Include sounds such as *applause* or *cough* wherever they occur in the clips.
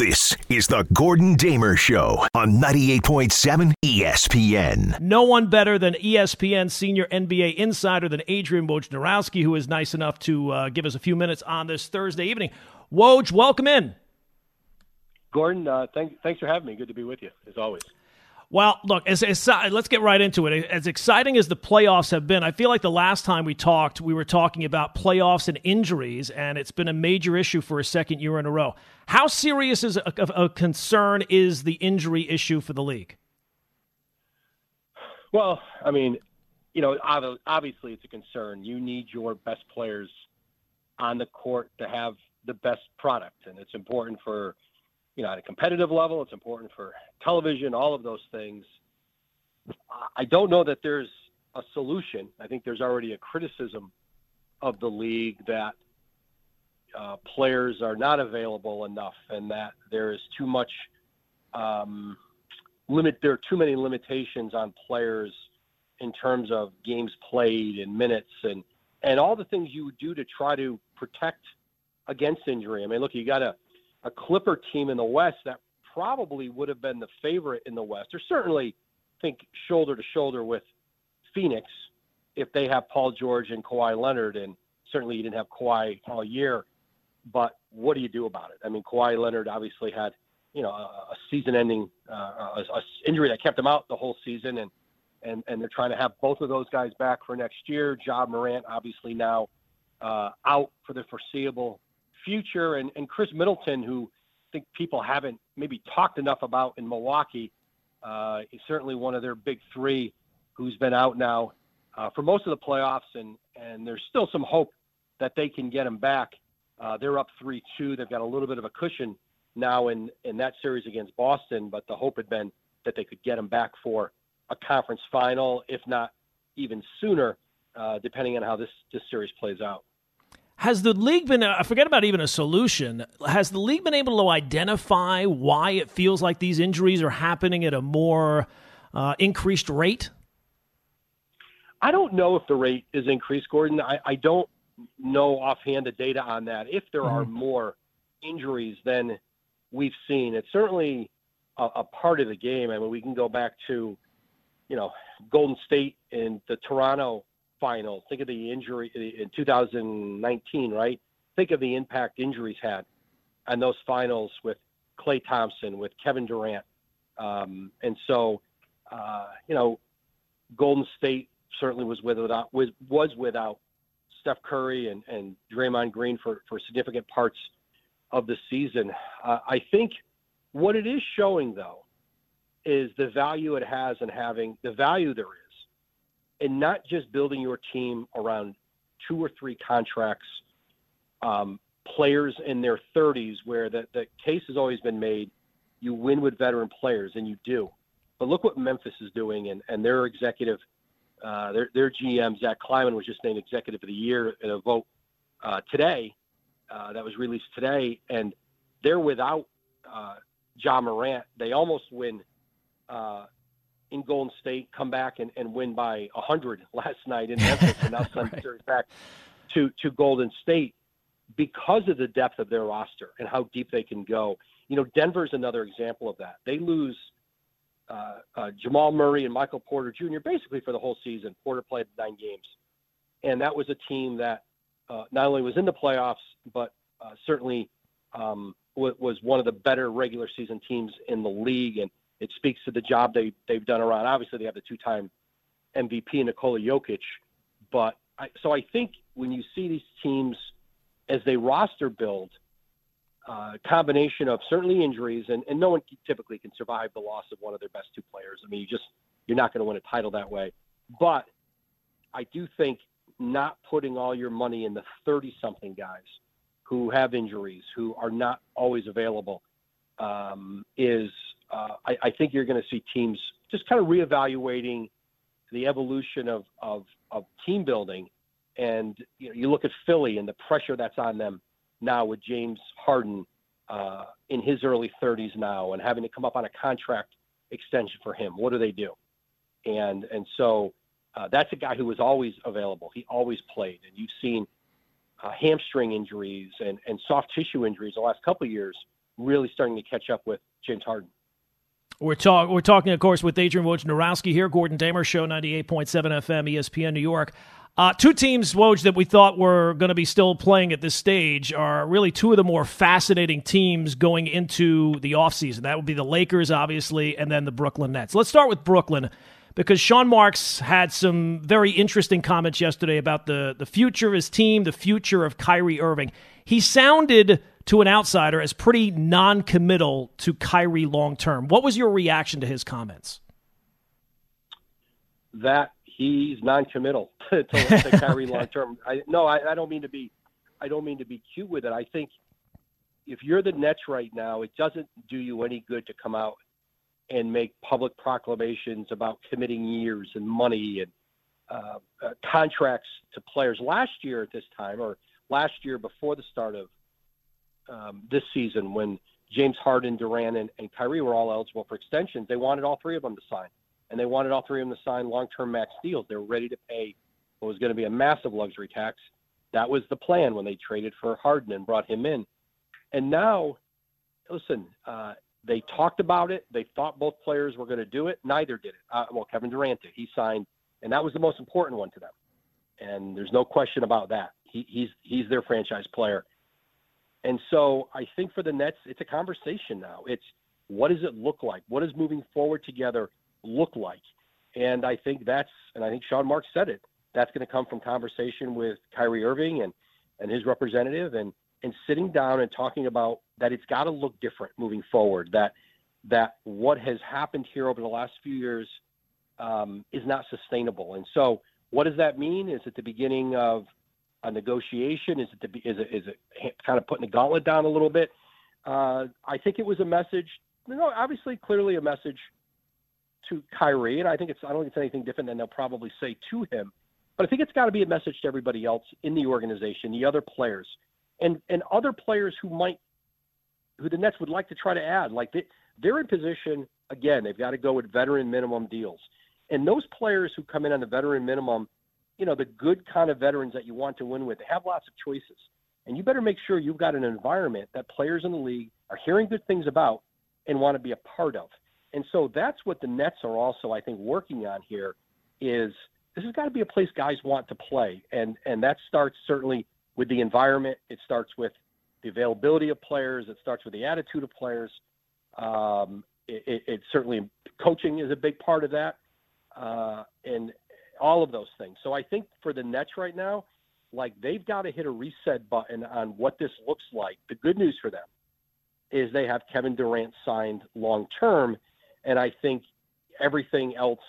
This is the Gordon Damer Show on 98.7 ESPN. No one better than ESPN senior NBA insider than Adrian Wojnarowski, who is nice enough to uh, give us a few minutes on this Thursday evening. Woj, welcome in. Gordon, uh, thank, thanks for having me. Good to be with you, as always. Well, look, as, as, uh, let's get right into it. As exciting as the playoffs have been, I feel like the last time we talked, we were talking about playoffs and injuries, and it's been a major issue for a second year in a row. How serious is a, a concern is the injury issue for the league? Well, I mean, you know, obviously it's a concern. You need your best players on the court to have the best product, and it's important for – you know, at a competitive level. It's important for television, all of those things. I don't know that there's a solution. I think there's already a criticism of the league that uh, players are not available enough and that there is too much um, limit. There are too many limitations on players in terms of games played and minutes and and all the things you would do to try to protect against injury. I mean, look, you got to a Clipper team in the West that probably would have been the favorite in the West, or certainly think shoulder to shoulder with Phoenix if they have Paul George and Kawhi Leonard, and certainly you didn't have Kawhi all year. But what do you do about it? I mean, Kawhi Leonard obviously had you know a, season-ending uh, a, a injury that kept him out the whole season, and and and they're trying to have both of those guys back for next year. Ja Morant obviously now uh, out for the foreseeable future. And, and Khris Middleton, who I think people haven't maybe talked enough about in Milwaukee, uh, is certainly one of their big three who's been out now uh, for most of the playoffs. And, and there's still some hope that they can get him back. Uh, they're up 3 2. They've got a little bit of a cushion now in, in that series against Boston, but the hope had been that they could get him back for a conference final, if not even sooner, uh, depending on how this, this series plays out. Has the league been, I forget about even a solution, has the league been able to identify why it feels like these injuries are happening at a more uh, increased rate? I don't know if the rate is increased, Gordon. I, I don't know offhand the data on that. If there mm-hmm. are more injuries than we've seen, it's certainly a, a part of the game. I mean, we can go back to, you know, Golden State and the Toronto finals. Think of the injury in 2019, right? Think of the impact injuries had on those finals with Klay Thompson, with Kevin Durant. Um, and so, uh, you know, Golden State certainly was without was was without Steph Curry and, and Draymond Green for, for significant parts of the season. Uh, I think what it is showing though is the value it has in having the value there is and not just building your team around two or three contracts, um, players in their 30s, where the, the case has always been made you win with veteran players, and you do. But look what Memphis is doing, and, and their executive, uh, their, their GM, Zach Kleiman, was just named executive of the year in a vote uh, today uh, that was released today, and they're without uh, Ja Morant. They almost win uh, in Golden State, come back and, and win by 100 *laughs* last night in Memphis, and now *laughs* send the series back to, to Golden State because of the depth of their roster and how deep they can go. You know, Denver's another example of that. They lose uh, uh, Jamal Murray and Michael Porter Jr. basically for the whole season. Porter played nine games, and that was a team that uh, not only was in the playoffs but uh, certainly um, was one of the better regular season teams in the league. And it speaks to the job they they've done around. Obviously, they have the two-time MVP Nikola Jokic, but I, so I think when you see these teams as they roster build, uh, combination of certainly injuries and, and no one typically can survive the loss of one of their best two players. I mean, you just you're not going to win a title that way. But I do think not putting all your money in the 30 something guys who have injuries, who are not always available, um, is uh, I, I, think you're going to see teams just kind of reevaluating the evolution of, of, of team building. And you, know, you look at Philly and the pressure that's on them now with James Harden uh, in his early 30s now and having to come up on a contract extension for him. What do they do? And and so uh, that's a guy who was always available. He always played, and you've seen uh, hamstring injuries and, and soft tissue injuries the last couple of years really starting to catch up with James Harden. We're, talk, we're talking, of course, with Adrian Wojnarowski here, Gordon Damer Show, 98.7 FM, ESPN New York. Uh, two teams, Woj, that we thought were going to be still playing at this stage are really two of the more fascinating teams going into the offseason. That would be the Lakers, obviously, and then the Brooklyn Nets. Let's start with Brooklyn because Sean Marks had some very interesting comments yesterday about the, the future of his team, the future of Kyrie Irving. He sounded to an outsider as pretty non committal to Kyrie long term. What was your reaction to his comments? That he's non-committal *laughs* to, to *laughs* Kyrie long term. I, no, I, I don't mean to be, I don't mean to be cute with it. I think if you're the Nets right now, it doesn't do you any good to come out and make public proclamations about committing years and money and uh, uh, contracts to players. Last year at this time, or last year before the start of um, this season, when James Harden, Durant, and, and Kyrie were all eligible for extensions, they wanted all three of them to sign, and they wanted all three of them to sign long-term max deals. They were ready to pay what was going to be a massive luxury tax. That was the plan when they traded for Harden and brought him in. And now, listen, uh, they talked about it. They thought both players were going to do it. Neither did it. Uh, well, Kevin Durant did. He signed, and that was the most important one to them. And there's no question about that. He, he's he's their franchise player. And so I think for the Nets, it's a conversation now. It's what does it look like? What does moving forward together look like? And I think that's, and I think Sean Marks said it. That's going to come from conversation with Kyrie Irving and and his representative, and and sitting down and talking about that it's got to look different moving forward. That that what has happened here over the last few years um, is not sustainable. And so, what does that mean? Is it the beginning of a negotiation? Is it the, is it is it kind of putting the gauntlet down a little bit? Uh, I think it was a message. You know, obviously, clearly a message to Kyrie, and I think it's I don't think it's anything different than they'll probably say to him. But I think it's got to be a message to everybody else in the organization, the other players and and other players who might who the Nets would like to try to add. Like they, they're in position again. They've got to go with veteran minimum deals, and those players who come in on the veteran minimum, you know, the good kind of veterans that you want to win with, they have lots of choices, and you better make sure you've got an environment that players in the league are hearing good things about and want to be a part of. And so that's what the Nets are also, I think, working on here. Is this has got to be a place guys want to play, and and that starts certainly with the environment. It starts with the availability of players. It starts with the attitude of players. Um, it, it, it, certainly coaching is a big part of that, uh, and all of those things. So I think for the Nets right now, like they've got to hit a reset button on what this looks like. The good news for them is they have Kevin Durant signed long term, and I think everything else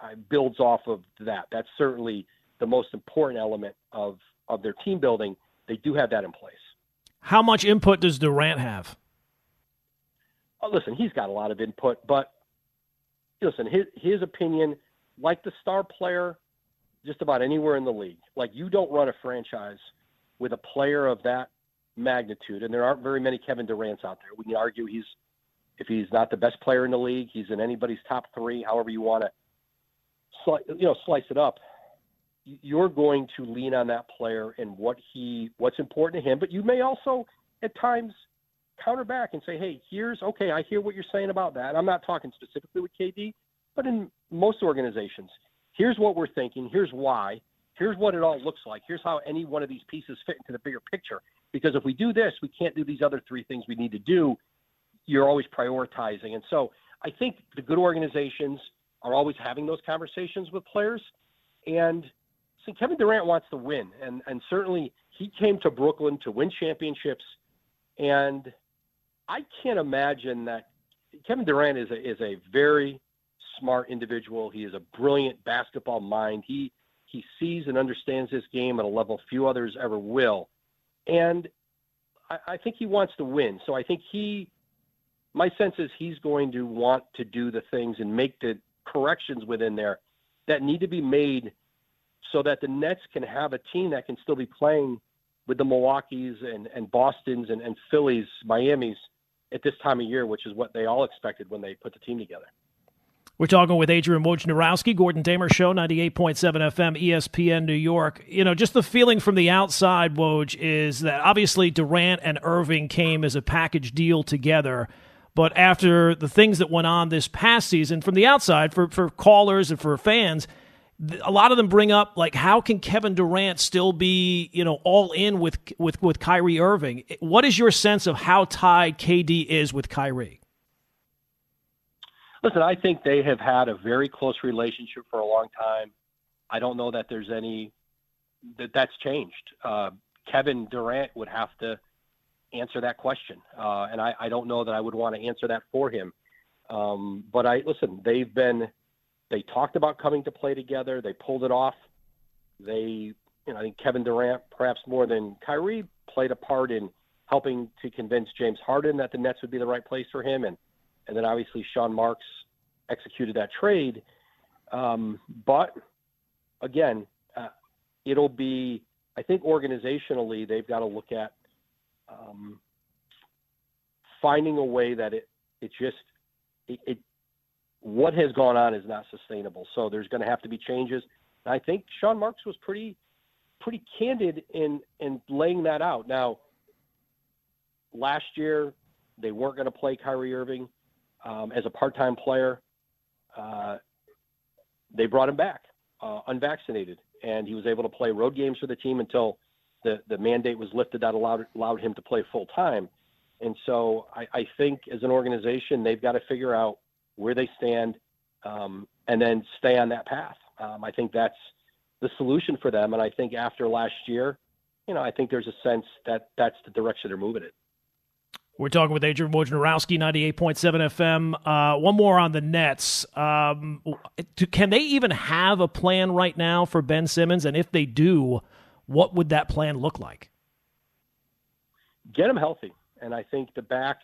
uh, builds off of that. That's certainly the most important element of of their team building, they do have that in place. How much input does Durant have? Oh, listen, he's got a lot of input, but listen, his his opinion, like the star player, just about anywhere in the league. Like you don't run a franchise with a player of that magnitude, and there aren't very many Kevin Durant's out there. We can argue he's if he's not the best player in the league, he's in anybody's top three. However you want to, you know, slice it up you're going to lean on that player and what he what's important to him, but you may also at times counter back and say, "Hey, here's okay, I hear what you're saying about that." I'm not talking specifically with KD, but in most organizations, here's what we're thinking, here's why, here's what it all looks like, here's how any one of these pieces fit into the bigger picture. Because if we do this, we can't do these other three things we need to do. You're always prioritizing. And so I think the good organizations are always having those conversations with players. And see, Kevin Durant wants to win, and and certainly he came to Brooklyn to win championships, and I can't imagine that Kevin Durant is a is a very smart individual. He is a brilliant basketball mind. He he sees and understands this game at a level few others ever will, and I, I think he wants to win. So I think he, my sense is he's going to want to do the things and make the corrections within there that need to be made so that the Nets can have a team that can still be playing with the Milwaukee's and, and Boston's and, and Philly's, Miami's at this time of year, which is what they all expected when they put the team together. We're talking with Adrian Wojnarowski, Gordon Damer Show, 98.7 FM, ESPN New York. You know, just the feeling from the outside, Woj, is that obviously Durant and Irving came as a package deal together. But after the things that went on this past season, from the outside, for, for callers and for fans, a lot of them bring up like how can Kevin Durant still be you know all in with with with Kyrie Irving? What is your sense of how tied KD is with Kyrie? Listen, I think they have had a very close relationship for a long time. I don't know that there's any that that's changed. Uh, Kevin Durant would have to answer that question, uh, and I, I, don't know that I would want to answer that for him. Um, but I listen. They've been they talked about coming to play together. They pulled it off. They, you know, I think Kevin Durant, perhaps more than Kyrie, played a part in helping to convince James Harden that the Nets would be the right place for him, and and then obviously Sean Marks executed that trade. Um, but again, uh, it'll be, I think organizationally, they've got to look at um, finding a way that it, it just, it, it, what has gone on is not sustainable. So there's going to have to be changes. And I think Sean Marks was pretty, pretty candid in, in laying that out. Now, last year, they weren't going to play Kyrie Irving um, as a part-time player. Uh, they brought him back uh, unvaccinated, and he was able to play road games for the team until the, the mandate was lifted that allowed allowed him to play full time. And so I, I think as an organization, they've got to figure out where they stand um, and then stay on that path. Um, I think that's the solution for them. And I think after last year, you know, I think there's a sense that that's the direction they're moving in. We're talking with Adrian Wojnarowski, 98.7 FM. Uh, one more on the Nets. Um, can they even have a plan right now for Ben Simmons? And if they do, what would that plan look like? Get him healthy. And I think the back,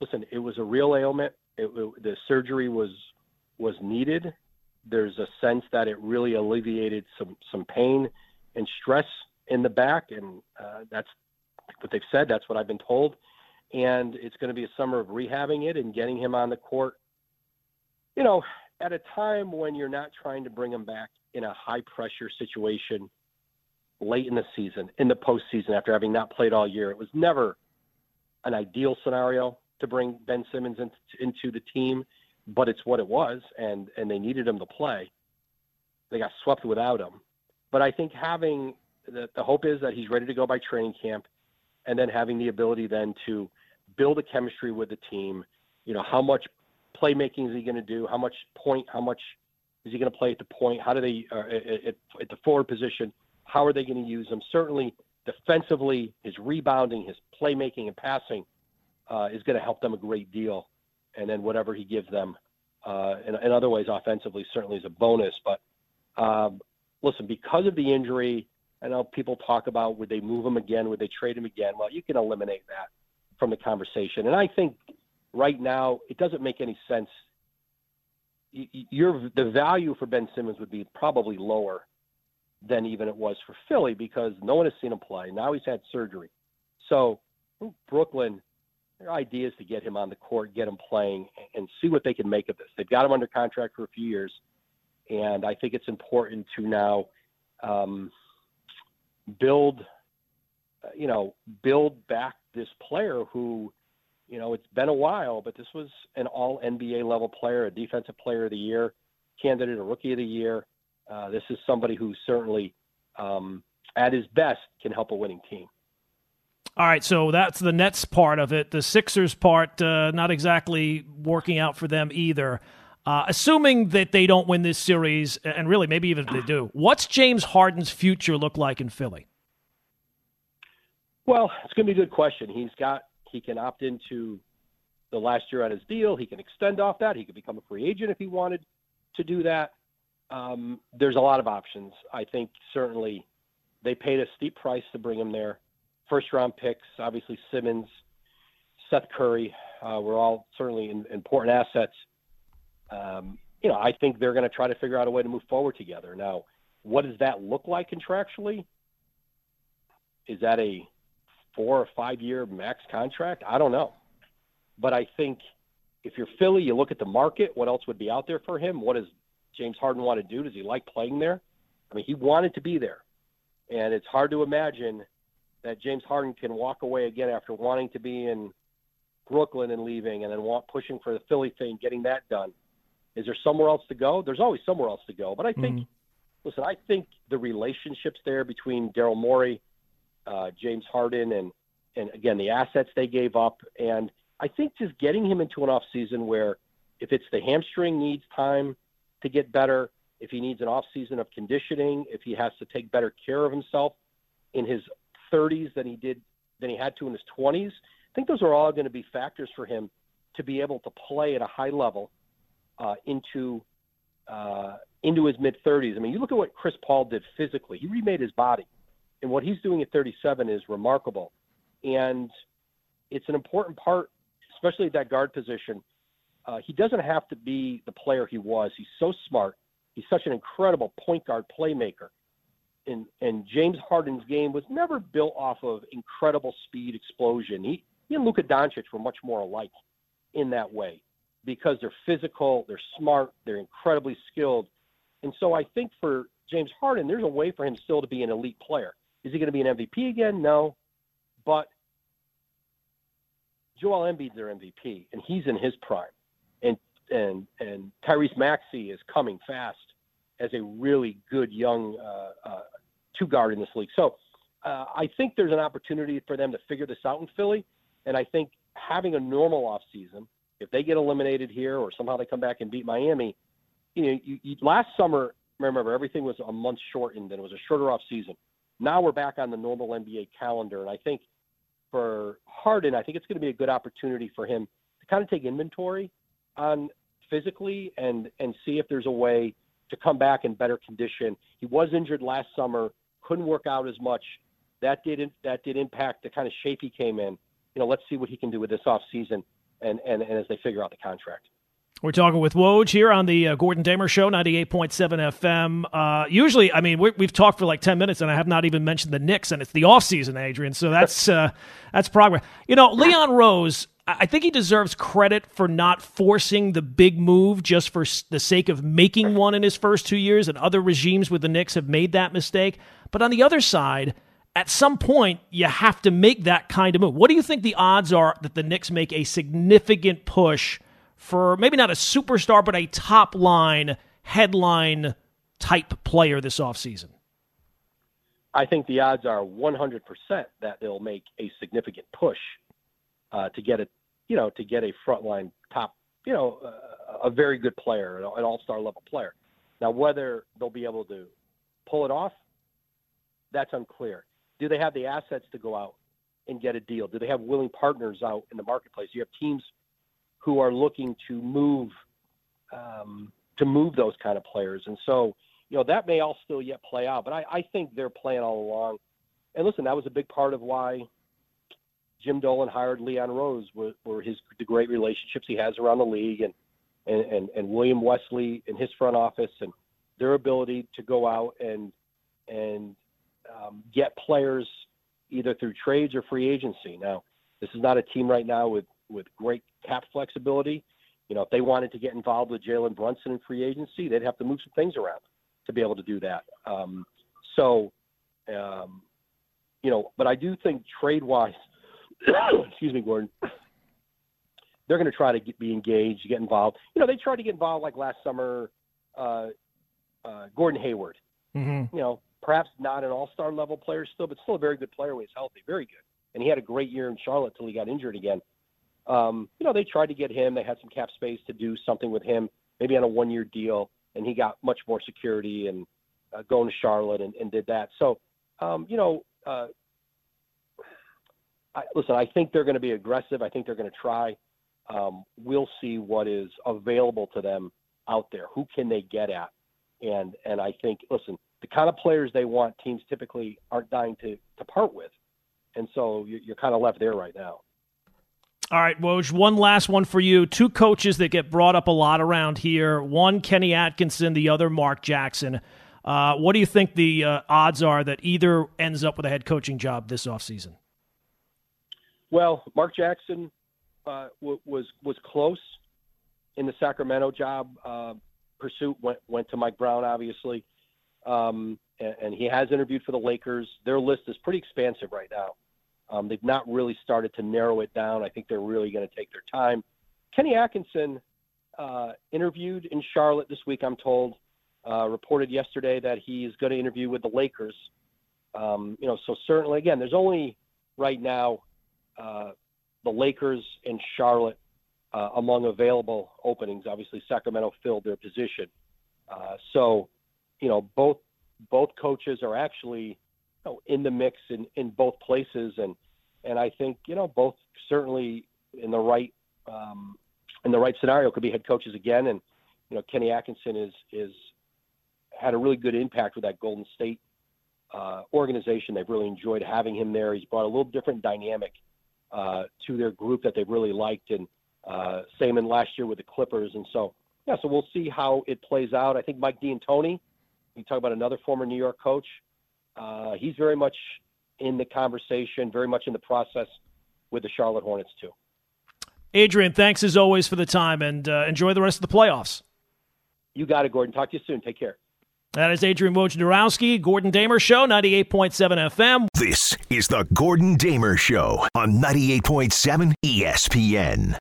listen, it was a real ailment. It, it, the surgery was was needed. There's a sense that it really alleviated some, some pain and stress in the back. And uh, that's what they've said. That's what I've been told and it's going to be a summer of rehabbing it and getting him on the court. You know, at a time when you're not trying to bring him back in a high pressure situation late in the season, in the postseason, after having not played all year, it was never an ideal scenario to bring Ben Simmons into, into the team, but it's what it was, and and they needed him to play. They got swept without him, but I think having the, the hope is that he's ready to go by training camp, and then having the ability then to build a chemistry with the team. You know, how much playmaking is he going to do? How much point? How much is he going to play at the point? How do they uh, at, at the forward position? How are they going to use him? Certainly, defensively, his rebounding, his playmaking, and passing uh, is going to help them a great deal. And then whatever he gives them uh, in, in other ways, offensively, certainly is a bonus. But um, listen, because of the injury, I know people talk about would they move him again? Would they trade him again? Well, you can eliminate that from the conversation. And I think right now it doesn't make any sense. The value for Ben Simmons would be probably lower than even it was for Philly because no one has seen him play. Now he's had surgery. So Brooklyn, their idea is to get him on the court, get him playing, and see what they can make of this. They've got him under contract for a few years, and I think it's important to now um, build, uh, you know, build back this player who, you know, it's been a while, but this was an all NBA level player, a defensive player of the year, candidate, a rookie of the year. Uh, this is somebody who certainly, um, at his best, can help a winning team. All right, so that's the Nets part of it. The Sixers part, uh, not exactly working out for them either. Uh, assuming that they don't win this series, and really maybe even if they do, what's James Harden's future look like in Philly? Well, it's going to be a good question. He's got he can opt into the last year on his deal. He can extend off that. He could become a free agent if he wanted to do that. Um, there's a lot of options. I think certainly they paid a steep price to bring him there. First round picks, obviously Simmons, Seth Curry, uh, were all certainly in, important assets. Um, you know, I think they're going to try to figure out a way to move forward together. Now, what does that look like contractually? Is that a four or five year max contract? I don't know. But I think if you're Philly, you look at the market. What else would be out there for him? What does James Harden want to do? Does he like playing there? I mean, he wanted to be there, and it's hard to imagine that James Harden can walk away again after wanting to be in Brooklyn and leaving, and then want, pushing for the Philly thing, getting that done. Is there somewhere else to go? There's always somewhere else to go. But I think, mm-hmm. listen, I think the relationships there between Daryl Morey, uh, James Harden, and and again the assets they gave up, and I think just getting him into an off season where if it's the hamstring needs time to get better, if he needs an off season of conditioning, if he has to take better care of himself in his 30s than he did than he had to in his 20s, I think those are all going to be factors for him to be able to play at a high level uh, into uh, into his mid 30s. I mean, you look at what Chris Paul did physically; he remade his body, and what he's doing at 37 is remarkable. And it's an important part especially at that guard position. Uh, he doesn't have to be the player he was. He's so smart. He's such an incredible point guard playmaker. And, and James Harden's game was never built off of incredible speed explosion. He, he and Luka Doncic were much more alike in that way because they're physical, they're smart, they're incredibly skilled. And so I think for James Harden, there's a way for him still to be an elite player. Is he going to be an MVP again? No. But Joel Embiid's their MVP, and he's in his prime, and and and Tyrese Maxey is coming fast as a really good young uh, uh, two guard in this league. So uh, I think there's an opportunity for them to figure this out in Philly, and I think having a normal off season, if they get eliminated here or somehow they come back and beat Miami, you know, you, you, last summer remember everything was a month shortened and it was a shorter off season. Now we're back on the normal NBA calendar, and I think for Harden, I think it's going to be a good opportunity for him to kind of take inventory on physically and and see if there's a way to come back in better condition. He was injured last summer, couldn't work out as much. That did that did impact the kind of shape he came in. You know, let's see what he can do with this off season and and, and as they figure out the contract. We're talking with Woj here on the uh, Gordon Damer Show, 98.7 FM. Uh, usually, I mean, we have talked for like 10 minutes, and I have not even mentioned the Knicks, and it's the offseason, Adrian. So that's *laughs* uh, that's progress. You know, Leon Rose, I think he deserves credit for not forcing the big move just for the sake of making one in his first two years, and other regimes with the Knicks have made that mistake. But on the other side, at some point, you have to make that kind of move. What do you think the odds are that the Knicks make a significant push – for maybe not a superstar, but a top line, headline type player this offseason? I think the odds are 100% that they'll make a significant push uh, to get a, you know, to get a frontline top, you know, uh, a very good player, an all-star level player. Now, whether they'll be able to pull it off, that's unclear. Do they have the assets to go out and get a deal? Do they have willing partners out in the marketplace? Do you have teams who are looking to move um, to move those kind of players. And so, you know, that may all still yet play out. But I, I think they're playing all along. And listen, that was a big part of why Jim Dolan hired Leon Rose were, were his the great relationships he has around the league and, and, and, and William Wesley in his front office and their ability to go out and and um, get players either through trades or free agency. Now, this is not a team right now with with great cap flexibility. You know, if they wanted to get involved with Jalen Brunson in free agency, they'd have to move some things around to be able to do that. Um, so, um, you know, but I do think trade wise, *coughs* excuse me, Gordon, they're going to try to get, be engaged, get involved. You know, they tried to get involved like last summer, uh, uh, Gordon Hayward. Mm-hmm. You know, perhaps not an all star level player still, but still a very good player when he's healthy, very good. And he had a great year in Charlotte till he got injured again. Um, you know, they tried to get him. They had some cap space to do something with him, maybe on a one-year deal, and he got much more security and uh, going to Charlotte and, and did that. So, um, you know, uh, I, listen, I think they're going to be aggressive. I think they're going to try. Um, we'll see what is available to them out there. Who can they get at? And and I think, listen, the kind of players they want, teams typically aren't dying to to part with, and so you're, you're kind of left there right now. All right, Woj, one last one for you. Two coaches that get brought up a lot around here. One, Kenny Atkinson, the other, Mark Jackson. Uh, what do you think the uh, odds are that either ends up with a head coaching job this offseason? Well, Mark Jackson uh, w- was was close in the Sacramento job uh, pursuit went went to Mike Brown, obviously, um, and, and, he has interviewed for the Lakers. Their list is pretty expansive right now. Um, they've not really started to narrow it down. I think they're really going to take their time. Kenny Atkinson uh, interviewed in Charlotte this week. I'm told. Uh, reported yesterday that he's going to interview with the Lakers. Um, you know, so certainly, again, there's only right now uh, the Lakers and Charlotte uh, among available openings. Obviously, Sacramento filled their position. Uh, so, you know, both both coaches are actually you know, in the mix in, in both places, and and I think you know both certainly in the right um, in the right scenario could be head coaches again. And you know, Kenny Atkinson is is had a really good impact with that Golden State uh, organization. They've really enjoyed having him there. He's brought a little different dynamic uh, to their group that they've really liked, and uh, same in last year with the Clippers. And so, yeah, so we'll see how it plays out. I think Mike D'Antoni, you talk about another former New York coach, uh, he's very much in the conversation, very much in the process with the Charlotte Hornets too. Adrian, thanks as always for the time, and uh, enjoy the rest of the playoffs. You got it, Gordon. Talk to you soon. Take care. That is Adrian Wojnarowski, Gordon Damer Show, 98.7 FM. This is the Gordon Damer Show on 98.7 ESPN.